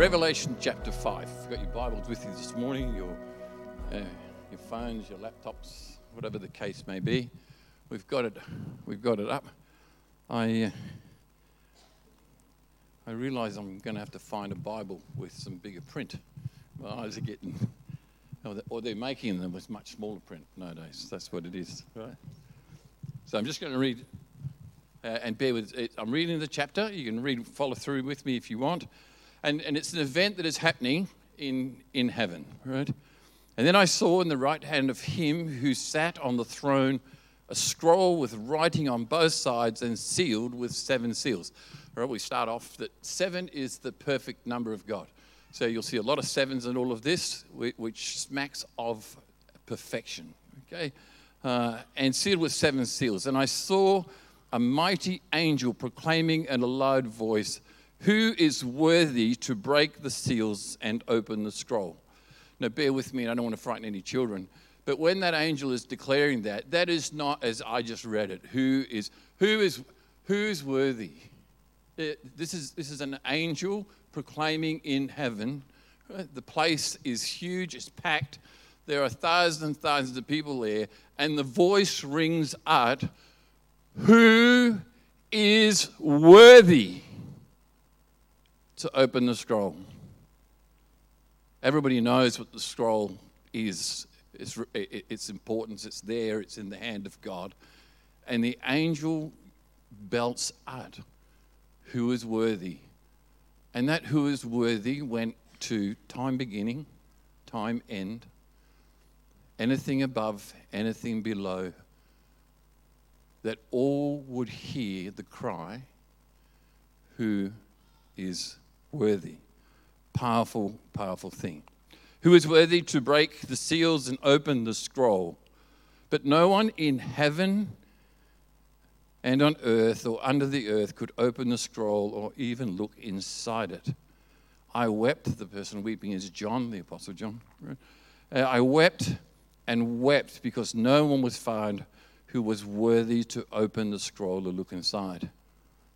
Revelation chapter 5. If You've got your Bibles with you this morning, your, uh, your phones, your laptops, whatever the case may be. We've got it, we've got it up. I, uh, I realise I'm going to have to find a Bible with some bigger print. My eyes are getting, or they're making them with much smaller print nowadays. That's what it is, right? So I'm just going to read uh, and bear with it. I'm reading the chapter. You can read, follow through with me if you want and, and it's an event that is happening in, in heaven, right? And then I saw in the right hand of him who sat on the throne a scroll with writing on both sides and sealed with seven seals. All right, we start off that seven is the perfect number of God. So you'll see a lot of sevens in all of this, which smacks of perfection. Okay? Uh, and sealed with seven seals. And I saw a mighty angel proclaiming in a loud voice, who is worthy to break the seals and open the scroll? Now, bear with me, I don't want to frighten any children. But when that angel is declaring that, that is not as I just read it. Who is who is who is worthy? It, uh, this is this is an angel proclaiming in heaven. The place is huge, it's packed. There are thousands and thousands of people there, and the voice rings out, Who is worthy? To open the scroll. Everybody knows what the scroll is. It's, its importance, it's there, it's in the hand of God. And the angel belts out who is worthy. And that who is worthy went to time beginning, time end, anything above, anything below, that all would hear the cry, Who is worthy. Powerful, powerful thing. Who is worthy to break the seals and open the scroll? But no one in heaven and on earth or under the earth could open the scroll or even look inside it. I wept, the person weeping is John, the Apostle John. Uh, I wept and wept because no one was found who was worthy to open the scroll or look inside.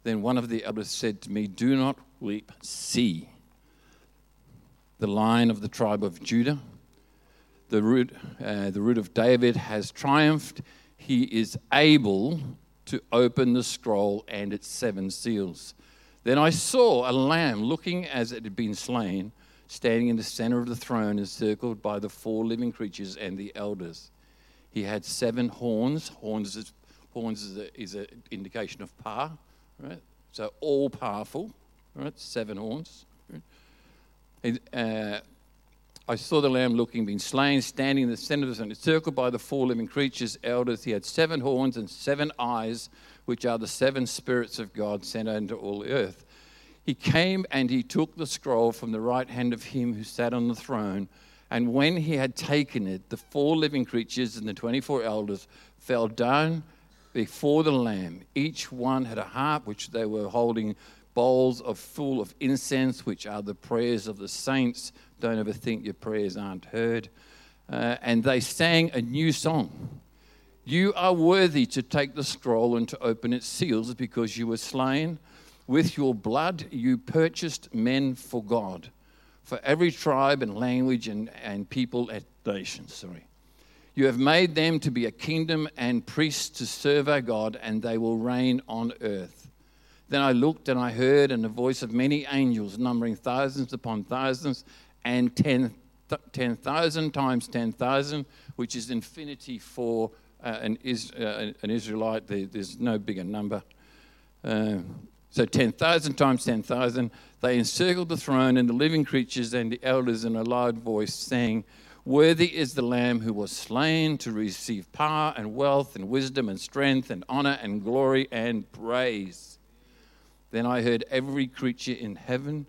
Then one of the elders said to me, Do not weep. See the line of the tribe of Judah. The root, uh, the root of David has triumphed. He is able to open the scroll and its seven seals. Then I saw a lamb looking as it had been slain, standing in the center of the throne, encircled by the four living creatures and the elders. He had seven horns. Horns is, horns is an indication of power. Right? So all powerful, right? Seven horns. Uh, I saw the lamb looking, being slain, standing in the center of the sun, encircled by the four living creatures, elders. He had seven horns and seven eyes, which are the seven spirits of God sent into all the earth. He came and he took the scroll from the right hand of him who sat on the throne. And when he had taken it, the four living creatures and the 24 elders fell down before the Lamb. Each one had a harp which they were holding bowls of full of incense, which are the prayers of the saints. Don't ever think your prayers aren't heard. Uh, and they sang a new song. You are worthy to take the scroll and to open its seals because you were slain. With your blood, you purchased men for God, for every tribe and language and, and people and nation. Sorry. You have made them to be a kingdom and priests to serve our God, and they will reign on earth. Then I looked and I heard, and the voice of many angels, numbering thousands upon thousands, and 10,000 10, times 10,000, which is infinity for uh, an, is, uh, an, Israelite. There, there's no bigger number. Uh, so 10,000 times 10,000. They encircled the throne and the living creatures and the elders in a loud voice, saying, Worthy is the Lamb who was slain to receive power and wealth and wisdom and strength and honor and glory and praise. Then I heard every creature in heaven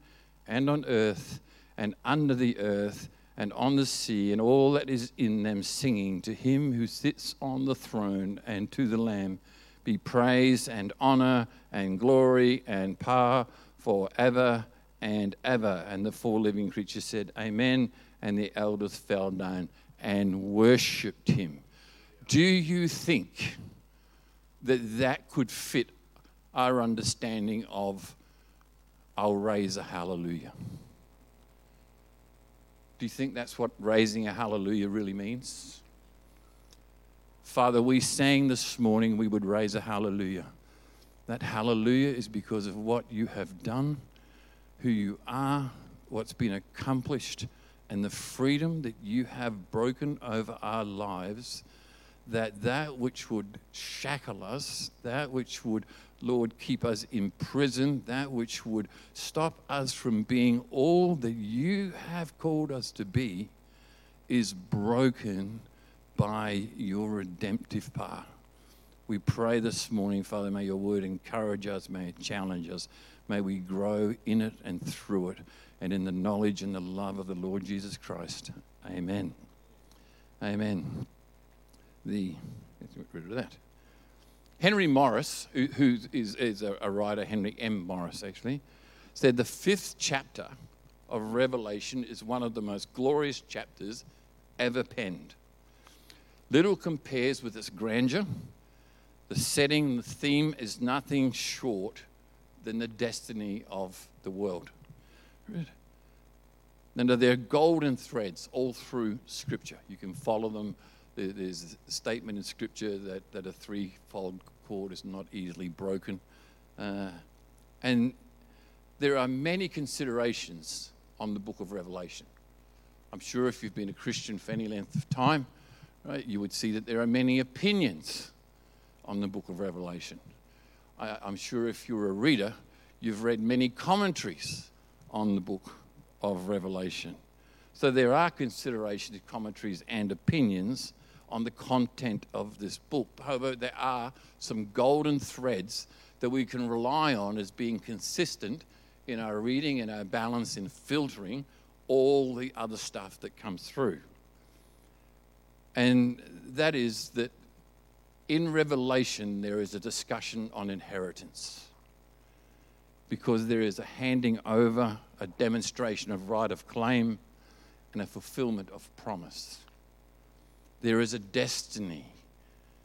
and on earth and under the earth and on the sea and all that is in them singing to him who sits on the throne and to the Lamb be praise and honor and glory and power forever and ever. And the four living creatures said, Amen and the elders fell down and worshiped him. Do you think that that could fit our understanding of I'll raise a hallelujah? Do you think that's what raising a hallelujah really means? Father, we sang this morning we would raise a hallelujah. That hallelujah is because of what you have done, who you are, what's been accomplished, and the freedom that you have broken over our lives. That that which would shackle us, that which would, Lord, keep us in prison, that which would stop us from being all that you have called us to be, is broken by your redemptive power. We pray this morning, Father, may your word encourage us, may it challenge us, may we grow in it and through it, and in the knowledge and the love of the Lord Jesus Christ. Amen. Amen. The, let's get rid of that. Henry Morris, who, who is, is a, a writer, Henry M. Morris actually, said the fifth chapter of Revelation is one of the most glorious chapters ever penned. Little compares with its grandeur. The setting, the theme is nothing short than the destiny of the world. And there are golden threads all through Scripture. You can follow them. There's a statement in Scripture that, that a threefold cord is not easily broken. Uh, and there are many considerations on the book of Revelation. I'm sure if you've been a Christian for any length of time, right, you would see that there are many opinions on the book of Revelation. I, I'm sure if you're a reader, you've read many commentaries on the book of Revelation. So there are considerations, commentaries, and opinions on the content of this book. However, there are some golden threads that we can rely on as being consistent in our reading and our balance in filtering all the other stuff that comes through. And that is that in Revelation, there is a discussion on inheritance because there is a handing over, a demonstration of right of claim, and a fulfillment of promise. There is a destiny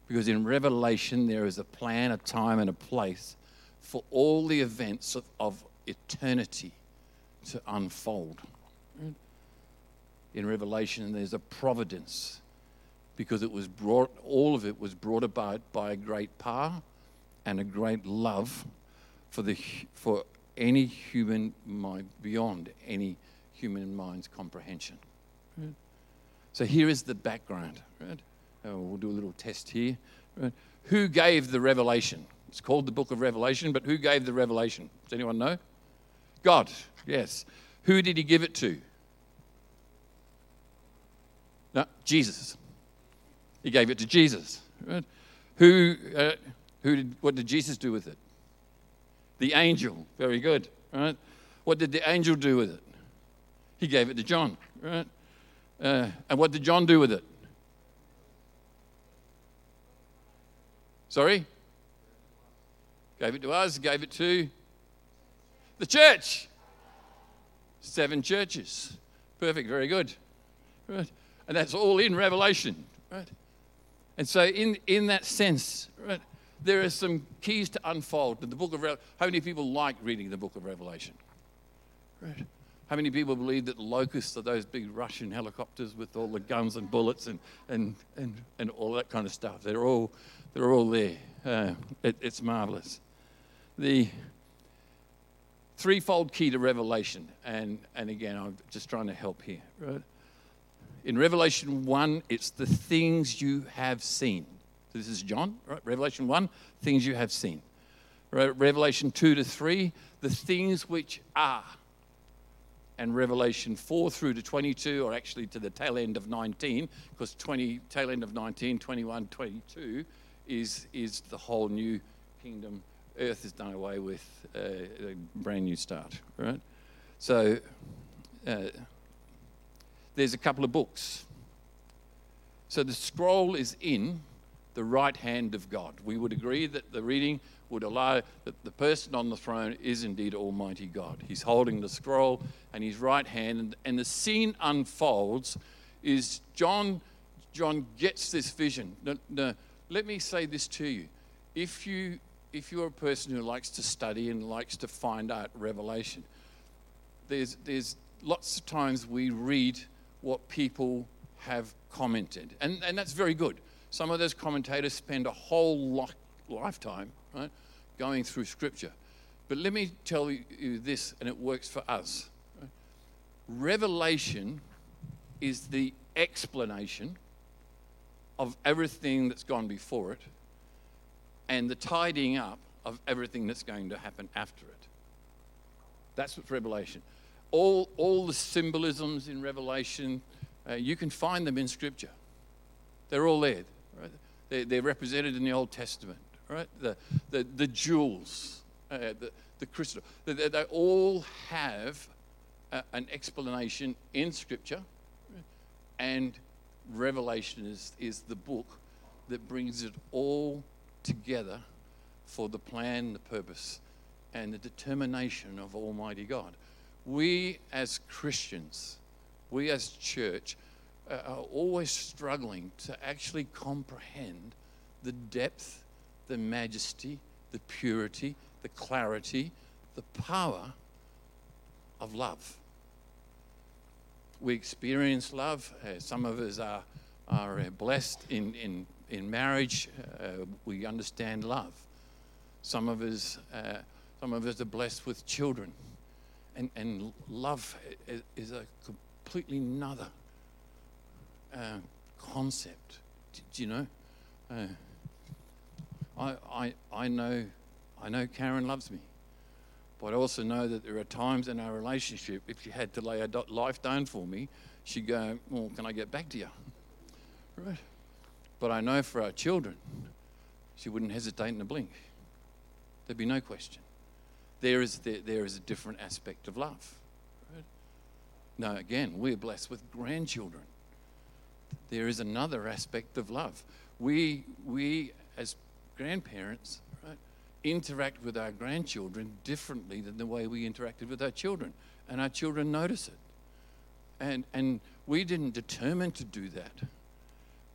because in Revelation, there is a plan, a time, and a place for all the events of, of eternity to unfold. In Revelation, there's a providence because it was brought, all of it was brought about by a great power and a great love for, the, for any human mind, beyond any human mind's comprehension. Right? So here is the background. Right? Oh, we'll do a little test here. Right? Who gave the revelation? It's called the book of Revelation, but who gave the revelation? Does anyone know? God, yes. Who did he give it to? No, Jesus. He gave it to Jesus. Right? Who, uh, who did, what did Jesus do with it? The angel. Very good. Right? What did the angel do with it? He gave it to John. Right? Uh, and what did John do with it? Sorry? Gave it to us, gave it to the church. Seven churches. Perfect, very good. Right? And that's all in Revelation. Right? And so, in, in that sense, right, there are some keys to unfold. The book of Re- how many people like reading the book of Revelation? Right. How many people believe that locusts are those big Russian helicopters with all the guns and bullets and, and, and, and all that kind of stuff? They're all, they're all there. Uh, it, it's marvelous. The threefold key to Revelation, and, and again, I'm just trying to help here. Right? In Revelation 1, it's the things you have seen. This is John, right? Revelation 1, things you have seen. Revelation 2 to 3, the things which are. And Revelation 4 through to 22, or actually to the tail end of 19, because 20, tail end of 19, 21, 22 is, is the whole new kingdom. Earth is done away with, uh, a brand new start, right? So, uh, there's a couple of books. So the scroll is in the right hand of God. We would agree that the reading would allow that the person on the throne is indeed Almighty God. He's holding the scroll and his right hand, and the scene unfolds. Is John? John gets this vision. Now, now, let me say this to you: if you if you're a person who likes to study and likes to find out revelation, there's there's lots of times we read what people have commented. And, and that's very good. Some of those commentators spend a whole li- lifetime right, going through Scripture. But let me tell you this, and it works for us. Revelation is the explanation of everything that's gone before it and the tidying up of everything that's going to happen after it. That's what's Revelation. All, all the symbolisms in Revelation, uh, you can find them in Scripture. They're all there. Right? They're, they're represented in the Old Testament. Right? The, the, the jewels, uh, the, the crystal, they, they all have a, an explanation in Scripture, and Revelation is, is the book that brings it all together for the plan, the purpose, and the determination of Almighty God. We as Christians, we as church, are always struggling to actually comprehend the depth, the majesty, the purity, the clarity, the power of love. We experience love. Uh, some of us are, are uh, blessed in, in, in marriage. Uh, we understand love. Some of us, uh, some of us are blessed with children. And, and love is a completely another uh, concept. Do, do, you know? Uh, I, I, I know I know Karen loves me. But I also know that there are times in our relationship, if she had to lay her life down for me, she'd go, Well, can I get back to you? Right? But I know for our children, she wouldn't hesitate in a blink. There'd be no question. There is, there, there is a different aspect of love. Right? Now, again, we're blessed with grandchildren. There is another aspect of love. We, we as grandparents, right, interact with our grandchildren differently than the way we interacted with our children. And our children notice it. And, and we didn't determine to do that.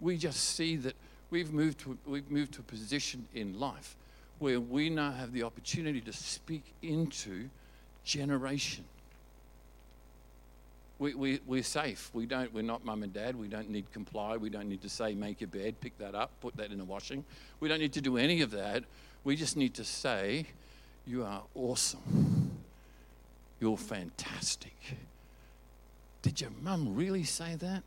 We just see that we've moved to, we've moved to a position in life where we now have the opportunity to speak into generation. We, we, we're safe. We don't, we're not mum and dad. We don't need comply. We don't need to say, make your bed, pick that up, put that in the washing. We don't need to do any of that. We just need to say, you are awesome. You're fantastic. Did your mum really say that?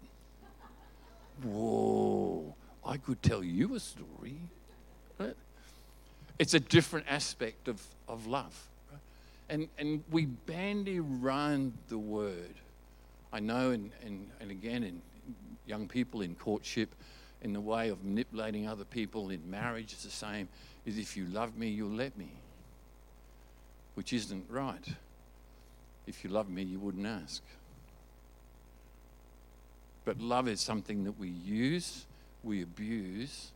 Whoa, I could tell you a story. It's a different aspect of, of love. And, and we bandy around the word. I know, and, and, and again, in young people in courtship, in the way of manipulating other people in marriage, it's the same. Is if you love me, you'll let me, which isn't right. If you love me, you wouldn't ask. But love is something that we use, we abuse,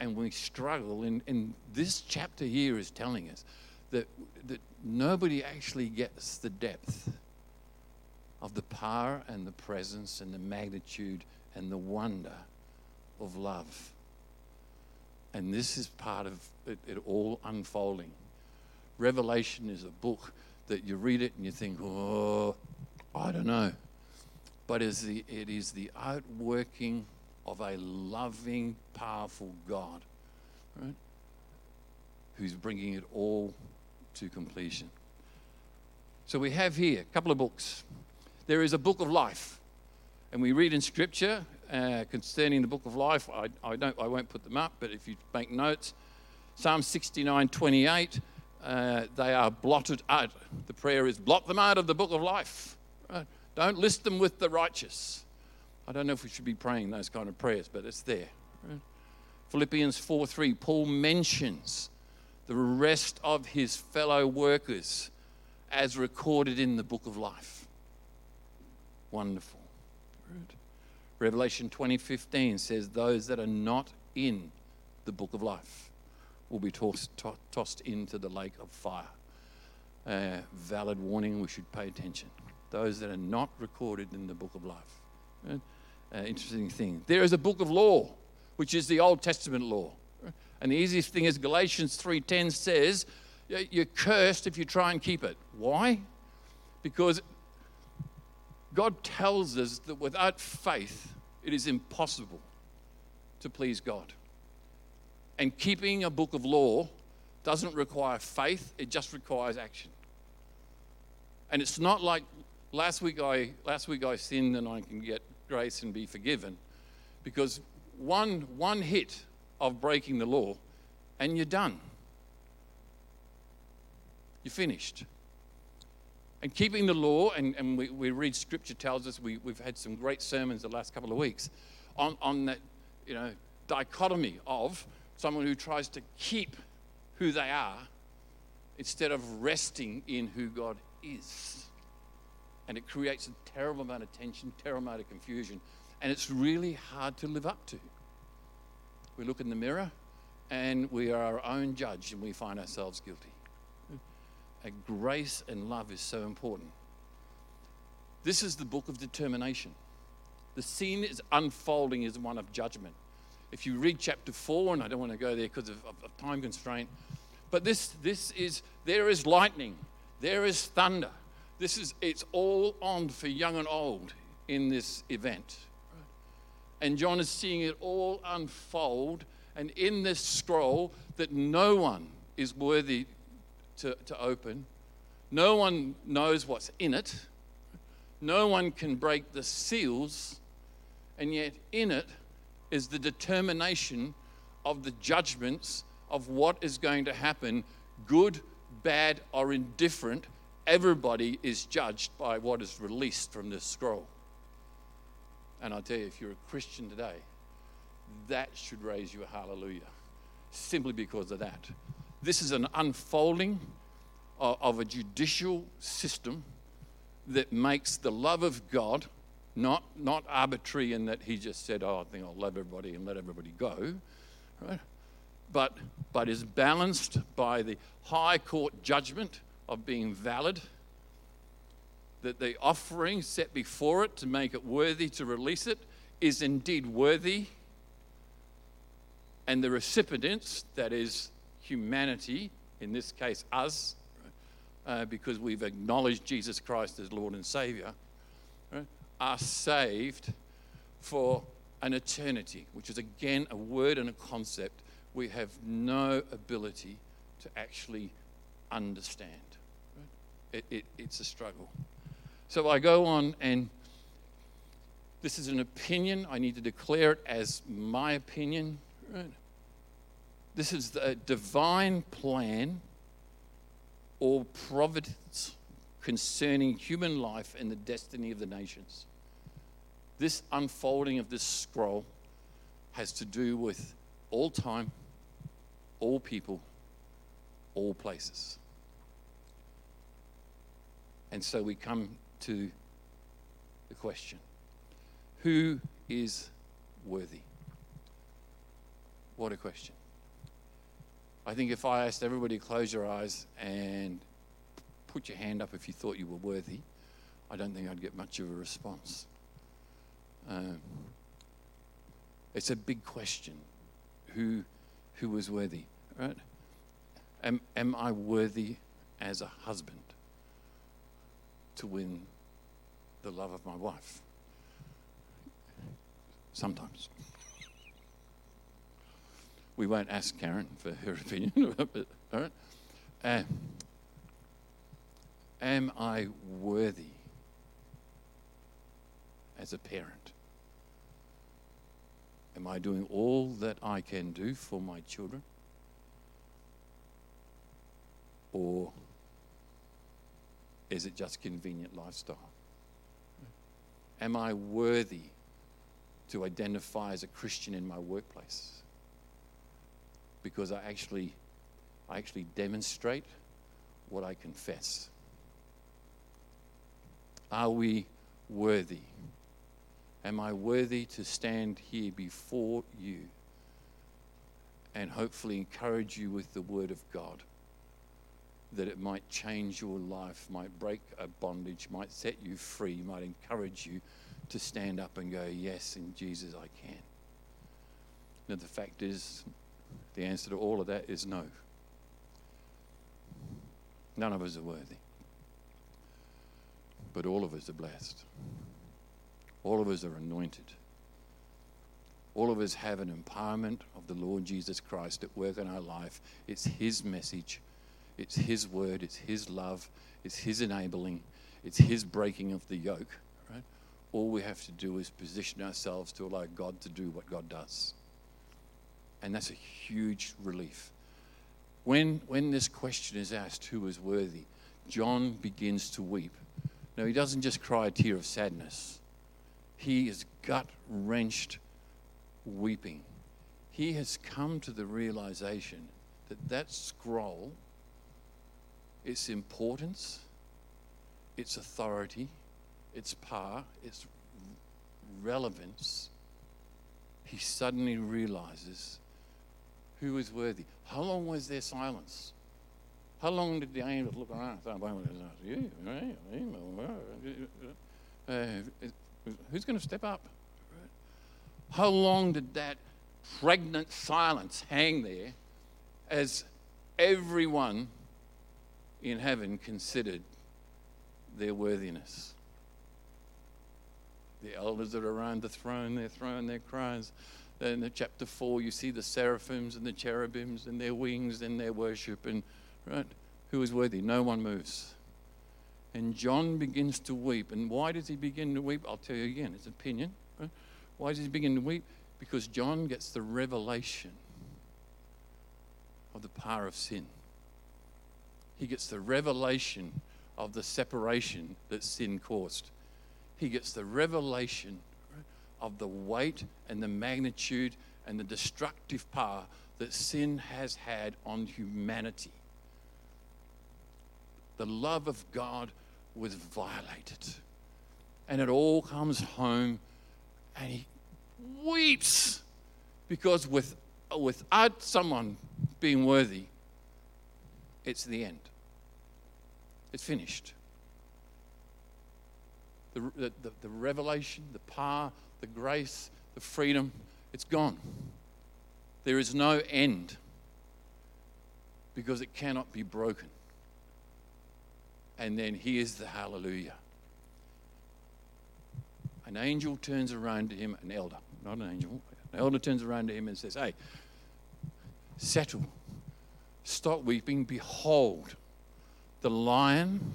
and we struggle. And, and this chapter here is telling us that, that nobody actually gets the depth of the power and the presence and the magnitude and the wonder of love. And this is part of it, it, all unfolding. Revelation is a book that you read it and you think, oh, I don't know. But it is the, it is the outworking of a loving, powerful God, right? Who's bringing it all to completion. So we have here a couple of books. There is a book of life, and we read in Scripture uh, concerning the book of life. I, I, don't, I won't put them up, but if you make notes, Psalm 69 28, uh, they are blotted out. The prayer is, blot them out of the book of life. Right? Don't list them with the righteous. I don't know if we should be praying those kind of prayers, but it's there. Right? Philippians 4 3, Paul mentions the rest of his fellow workers as recorded in the book of life. Wonderful. Right? Revelation 20:15 says those that are not in the book of life will be tossed, to- tossed into the lake of fire. Uh, valid warning, we should pay attention. Those that are not recorded in the book of life. Uh, interesting thing. There is a book of law, which is the Old Testament law. And the easiest thing is Galatians 3:10 says, you're cursed if you try and keep it. Why? Because God tells us that without faith, it is impossible to please God. And keeping a book of law doesn't require faith, it just requires action. And it's not like last week I last week I sinned and I can get grace and be forgiven. Because one one hit of breaking the law and you're done. You're finished. And keeping the law, and, and we, we read scripture tells us, we, we've had some great sermons the last couple of weeks on, on that, you know, dichotomy of someone who tries to keep who they are instead of resting in who God is. And it creates a terrible amount of tension, terrible amount of confusion, and it's really hard to live up to. We look in the mirror and we are our own judge and we find ourselves guilty. And grace and love is so important. This is the book of determination. The scene is unfolding is one of judgment. If you read chapter 4, and I don't want to go there because of, of, of time constraint, but this, this is, there is lightning, there is thunder. This is, it's all on for young and old in this event. And John is seeing it all unfold, and in this scroll that no one is worthy to, to open. No one knows what's in it. No one can break the seals. And yet, in it is the determination of the judgments of what is going to happen good, bad, or indifferent. Everybody is judged by what is released from this scroll. And I tell you, if you're a Christian today, that should raise you a hallelujah simply because of that. This is an unfolding of, of a judicial system that makes the love of God not, not arbitrary in that he just said, Oh, I think I'll love everybody and let everybody go, right? But, but is balanced by the high court judgment of being valid, that the offering set before it to make it worthy to release it is indeed worthy, and the recipients, that is humanity, in this case us, uh, because we've acknowledged Jesus Christ as Lord and Savior, right, are saved for an eternity, which is again a word and a concept we have no ability to actually understand. Right? It, it, it's a struggle. So I go on, and this is an opinion. I need to declare it as my opinion. Right? This is the divine plan or providence concerning human life and the destiny of the nations. This unfolding of this scroll has to do with all time, all people, all places. And so we come to the question who is worthy? What a question. I think if I asked everybody to close your eyes and put your hand up if you thought you were worthy, I don't think I'd get much of a response. Um, it's a big question. Who, who was worthy, right? Am, am I worthy as a husband to win the love of my wife? Sometimes we won't ask Karen for her opinion. but, all right. Uh, am I worthy as a parent? Am I doing all that I can do for my children? Or is it just convenient lifestyle? Am I worthy to identify as a Christian in my workplace? Because I actually, I actually demonstrate what I confess. Are we worthy? Am I worthy to stand here before you and hopefully encourage you with the Word of God? That it might change your life, might break a bondage, might set you free, might encourage you to stand up and go, Yes, in Jesus I can. Now, the fact is, the answer to all of that is no. None of us are worthy. But all of us are blessed. All of us are anointed. All of us have an empowerment of the Lord Jesus Christ at work in our life. It's His message, it's His word, it's His love, it's His enabling, it's His breaking of the yoke. Right? All we have to do is position ourselves to allow God to do what God does. And that's a huge relief. When, when this question is asked, who is worthy, John begins to weep. No, he doesn't just cry a tear of sadness, he is gut wrenched weeping. He has come to the realization that that scroll, its importance, its authority, its power, its relevance, he suddenly realizes who is worthy. How long was their silence? How long did the angels look around? Who's going to step up? How long did that pregnant silence hang there as everyone in heaven considered their worthiness? The elders that are around the throne, they're throwing their crowns. In the chapter 4, you see the seraphims and the cherubims and their wings and their worship. And right, who is worthy? No one moves. And John begins to weep. And why does he begin to weep? I'll tell you again, it's opinion. Right? Why does he begin to weep? Because John gets the revelation of the power of sin. He gets the revelation of the separation that sin caused. He gets the revelation of the weight and the magnitude and the destructive power that sin has had on humanity. The love of God was violated. And it all comes home, and he weeps because with, without uh, someone being worthy, it's the end. It's finished. The, the, the, the revelation, the power, the grace, the freedom, it's gone. There is no end because it cannot be broken. And then here's the hallelujah. An angel turns around to him, an elder, not an angel, an elder turns around to him and says, Hey, settle, stop weeping. Behold, the lion,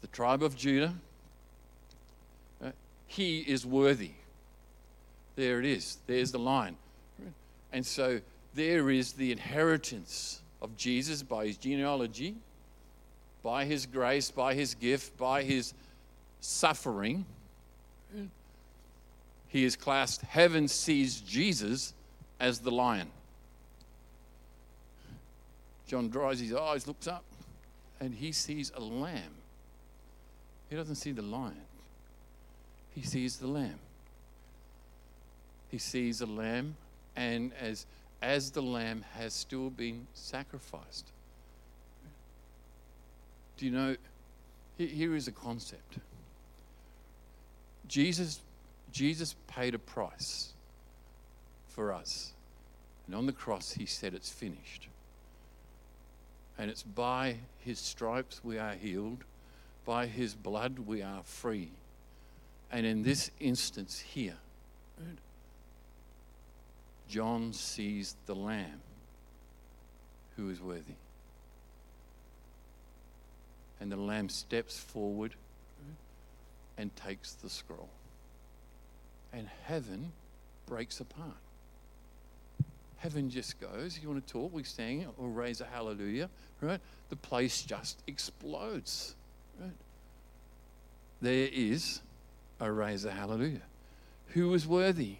the tribe of Judah, he is worthy. There it is. There's the line. And so there is the inheritance of Jesus by his genealogy, by his grace, by his gift, by his suffering. He is classed, heaven sees Jesus as the lion. John dries his eyes, looks up, and he sees a lamb. He doesn't see the lion he sees the lamb. He sees a lamb, and as, as the lamb has still been sacrificed. Do you know? Here is a concept. Jesus, Jesus paid a price for us. And on the cross, he said, It's finished. And it's by his stripes we are healed, by his blood we are free. And in this instance here, John sees the Lamb who is worthy. And the Lamb steps forward and takes the scroll. And heaven breaks apart. Heaven just goes. You want to talk? We sing or raise a hallelujah, right? The place just explodes, right? There is raise a hallelujah. Who is worthy?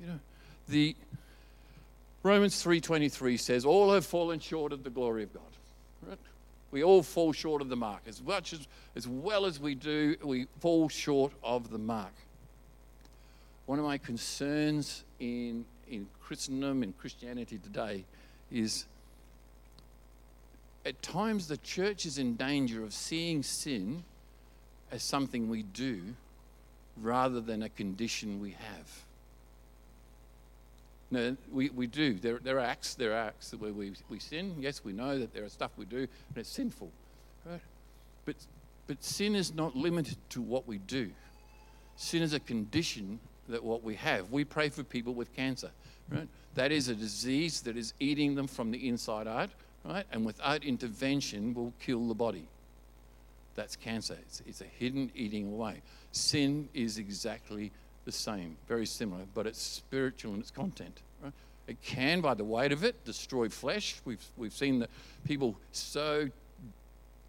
You know, the Romans 3:23 says, "All have fallen short of the glory of God." Right? We all fall short of the mark. As much as as well as we do, we fall short of the mark. One of my concerns in in Christendom in Christianity today is at times the church is in danger of seeing sin as something we do rather than a condition we have. No, we, we do. There, there are acts, there are acts where we, we sin. Yes, we know that there are stuff we do and it's sinful. Right? But, but sin is not limited to what we do. Sin is a condition that what we have. We pray for people with cancer, right? That is a disease that is eating them from the inside out, right? And without intervention will kill the body. That's cancer. It's, it's a hidden eating away. Sin is exactly the same, very similar, but it's spiritual in its content. Right? It can, by the weight of it, destroy flesh. We've, we've seen that people so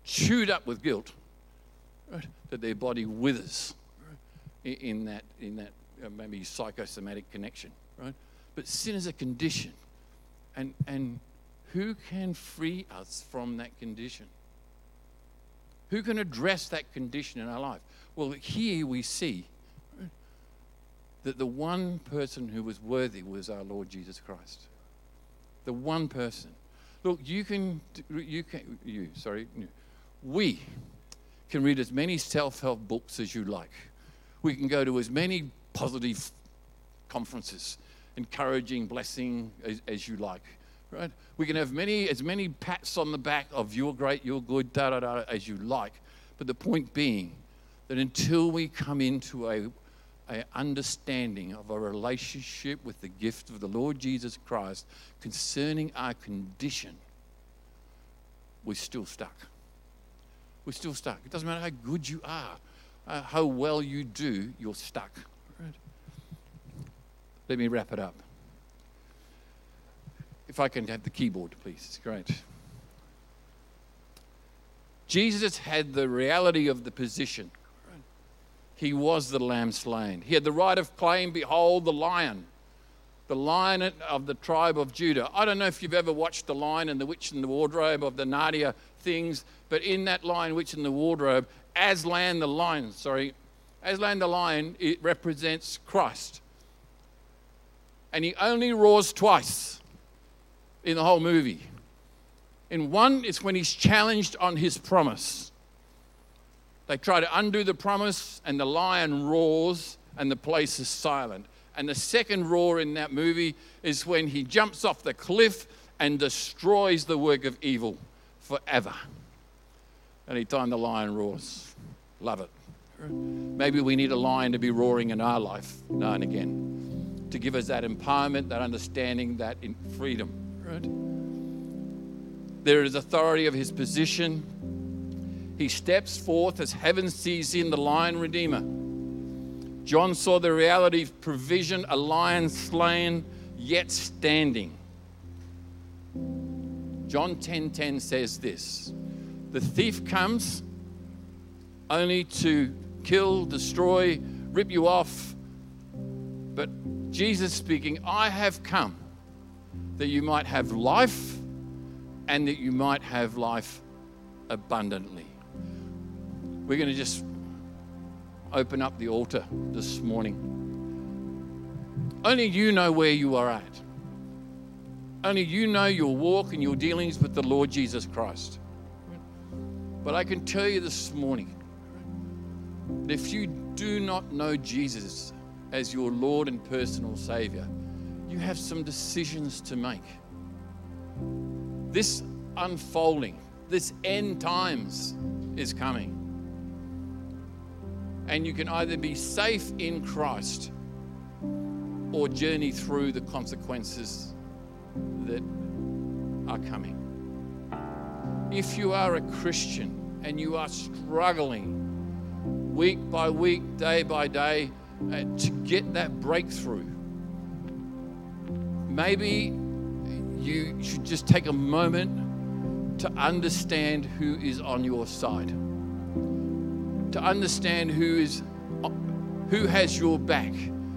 chewed up with guilt right, that their body withers right, in that, in that uh, maybe psychosomatic connection. Right? But sin is a condition. And, and who can free us from that condition? Who can address that condition in our life? Well, here we see that the one person who was worthy was our Lord Jesus Christ. The one person. Look, you can, you can, you, sorry, we can read as many self help books as you like. We can go to as many positive conferences, encouraging, blessing as, as you like, right? We can have many, as many pats on the back of you're great, you're good, da da da, as you like. But the point being that until we come into a, a understanding of a relationship with the gift of the Lord Jesus Christ concerning our condition, we're still stuck. We're still stuck. It doesn't matter how good you are, uh, how well you do, you're stuck. Right? Let me wrap it up. If I can have the keyboard, please. It's great. Jesus had the reality of the position. He was the lamb slain. He had the right of claim, behold, the lion, the lion of the tribe of Judah. I don't know if you've ever watched The Lion and the Witch in the Wardrobe of the Narnia things, but in that Lion, Witch in the Wardrobe, Aslan the lion, sorry, Aslan the lion, it represents Christ. And he only roars twice in the whole movie. In one, it's when he's challenged on his promise. They try to undo the promise, and the lion roars, and the place is silent. And the second roar in that movie is when he jumps off the cliff and destroys the work of evil forever. Anytime the lion roars, love it. Maybe we need a lion to be roaring in our life now and again to give us that empowerment, that understanding, that freedom. There is authority of his position. He steps forth as heaven sees him, the lion redeemer. John saw the reality of provision, a lion slain, yet standing. John 10:10 10, 10 says this: The thief comes only to kill, destroy, rip you off. But Jesus speaking, I have come that you might have life and that you might have life abundantly. We're going to just open up the altar this morning. Only you know where you are at. Only you know your walk and your dealings with the Lord Jesus Christ. But I can tell you this morning that if you do not know Jesus as your Lord and personal Savior, you have some decisions to make. This unfolding, this end times is coming. And you can either be safe in Christ or journey through the consequences that are coming. If you are a Christian and you are struggling week by week, day by day, uh, to get that breakthrough, maybe you should just take a moment to understand who is on your side, to understand who is who has your back,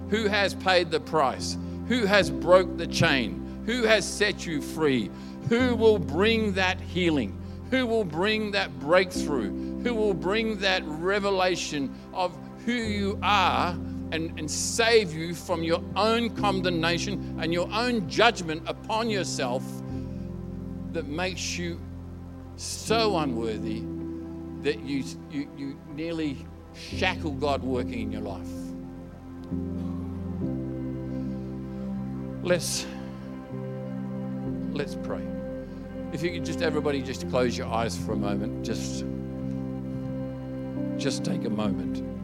who has paid the price, who has broke the chain, who has set you free? Who will bring that healing? Who will bring that breakthrough? Who will bring that revelation of who you are and, and save you from your own condemnation and your own judgment upon yourself that makes you so unworthy that you, you, you nearly shackle God working in your life? Let's let's pray. If you could just everybody just close your eyes for a moment, just just take a moment.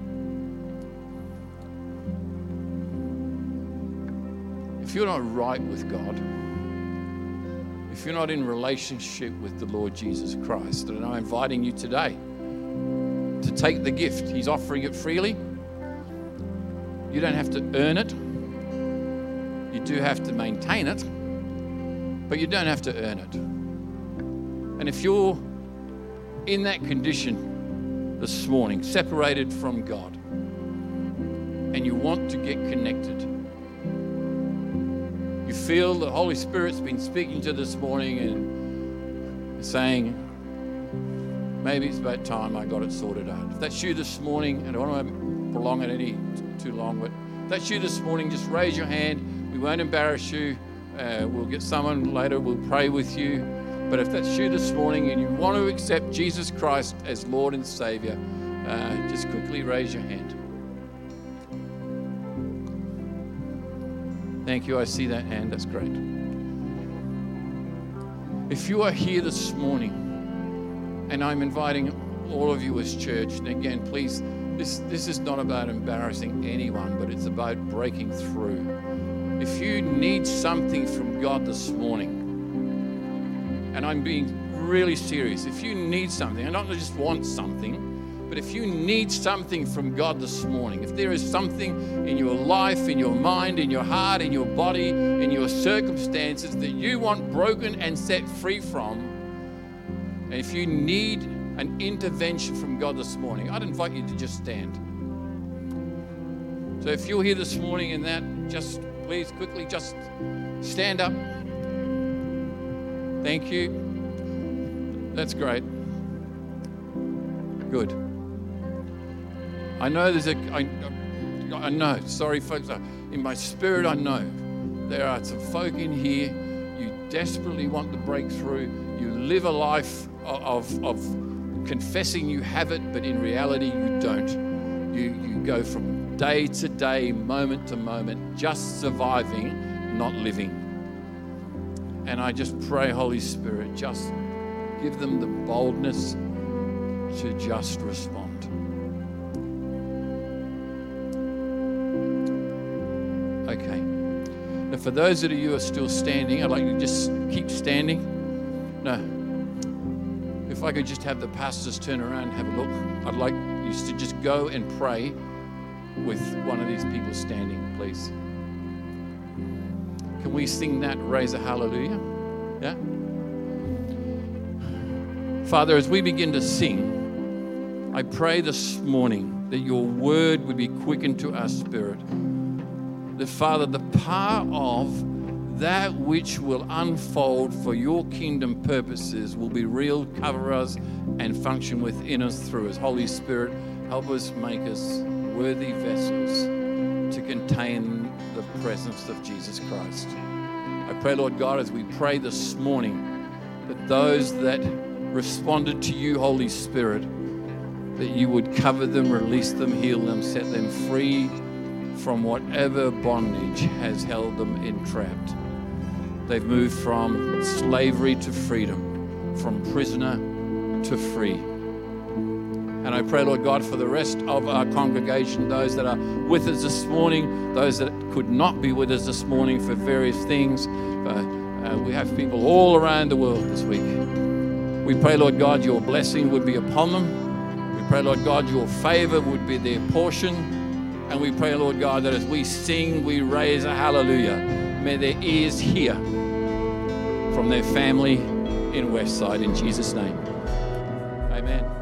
If you're not right with God, if you're not in relationship with the Lord Jesus Christ, then I'm inviting you today to take the gift. He's offering it freely. You don't have to earn it. You do have to maintain it, but you don't have to earn it. And if you're in that condition this morning, separated from God, and you want to get connected, feel the Holy Spirit's been speaking to this morning and saying, maybe it's about time I got it sorted out. If that's you this morning, and I don't want to prolong it any too long, but if that's you this morning, just raise your hand. We won't embarrass you. Uh, we'll get someone later, we'll pray with you. But if that's you this morning and you want to accept Jesus Christ as Lord and Savior, uh, just quickly raise your hand. Thank you. I see that hand. That's great. If you are here this morning, and I'm inviting all of you as church, and again, please, this, this is not about embarrassing anyone, but it's about breaking through. If you need something from God this morning, and I'm being really serious, if you need something, and not just want something, but if you need something from God this morning, if there is something in your life, in your mind, in your heart, in your body, in your circumstances that you want broken and set free from, and if you need an intervention from God this morning, I'd invite you to just stand. So if you're here this morning and that, just please quickly just stand up. Thank you. That's great. Good. I know there's a, I, I know, sorry folks, in my spirit I know there are some folk in here, you desperately want the breakthrough, you live a life of, of confessing you have it, but in reality you don't. You, you go from day to day, moment to moment, just surviving, not living. And I just pray, Holy Spirit, just give them the boldness to just respond. Now, for those of you who are still standing, I'd like you to just keep standing. No. If I could just have the pastors turn around and have a look, I'd like you to just go and pray with one of these people standing, please. Can we sing that raise a hallelujah? Yeah? Father, as we begin to sing, I pray this morning that your word would be quickened to our spirit that, Father, the power of that which will unfold for your kingdom purposes will be real, cover us, and function within us through us. Holy Spirit, help us make us worthy vessels to contain the presence of Jesus Christ. I pray, Lord God, as we pray this morning, that those that responded to you, Holy Spirit, that you would cover them, release them, heal them, set them free from whatever bondage has held them entrapped. They've moved from slavery to freedom, from prisoner to free. And I pray, Lord God, for the rest of our congregation, those that are with us this morning, those that could not be with us this morning for various things. Uh, we have people all around the world this week. We pray, Lord God, your blessing would be upon them. We pray, Lord God, your favor would be their portion. And we pray, Lord God, that as we sing, we raise a hallelujah. May their ears hear from their family in Westside in Jesus' name. Amen.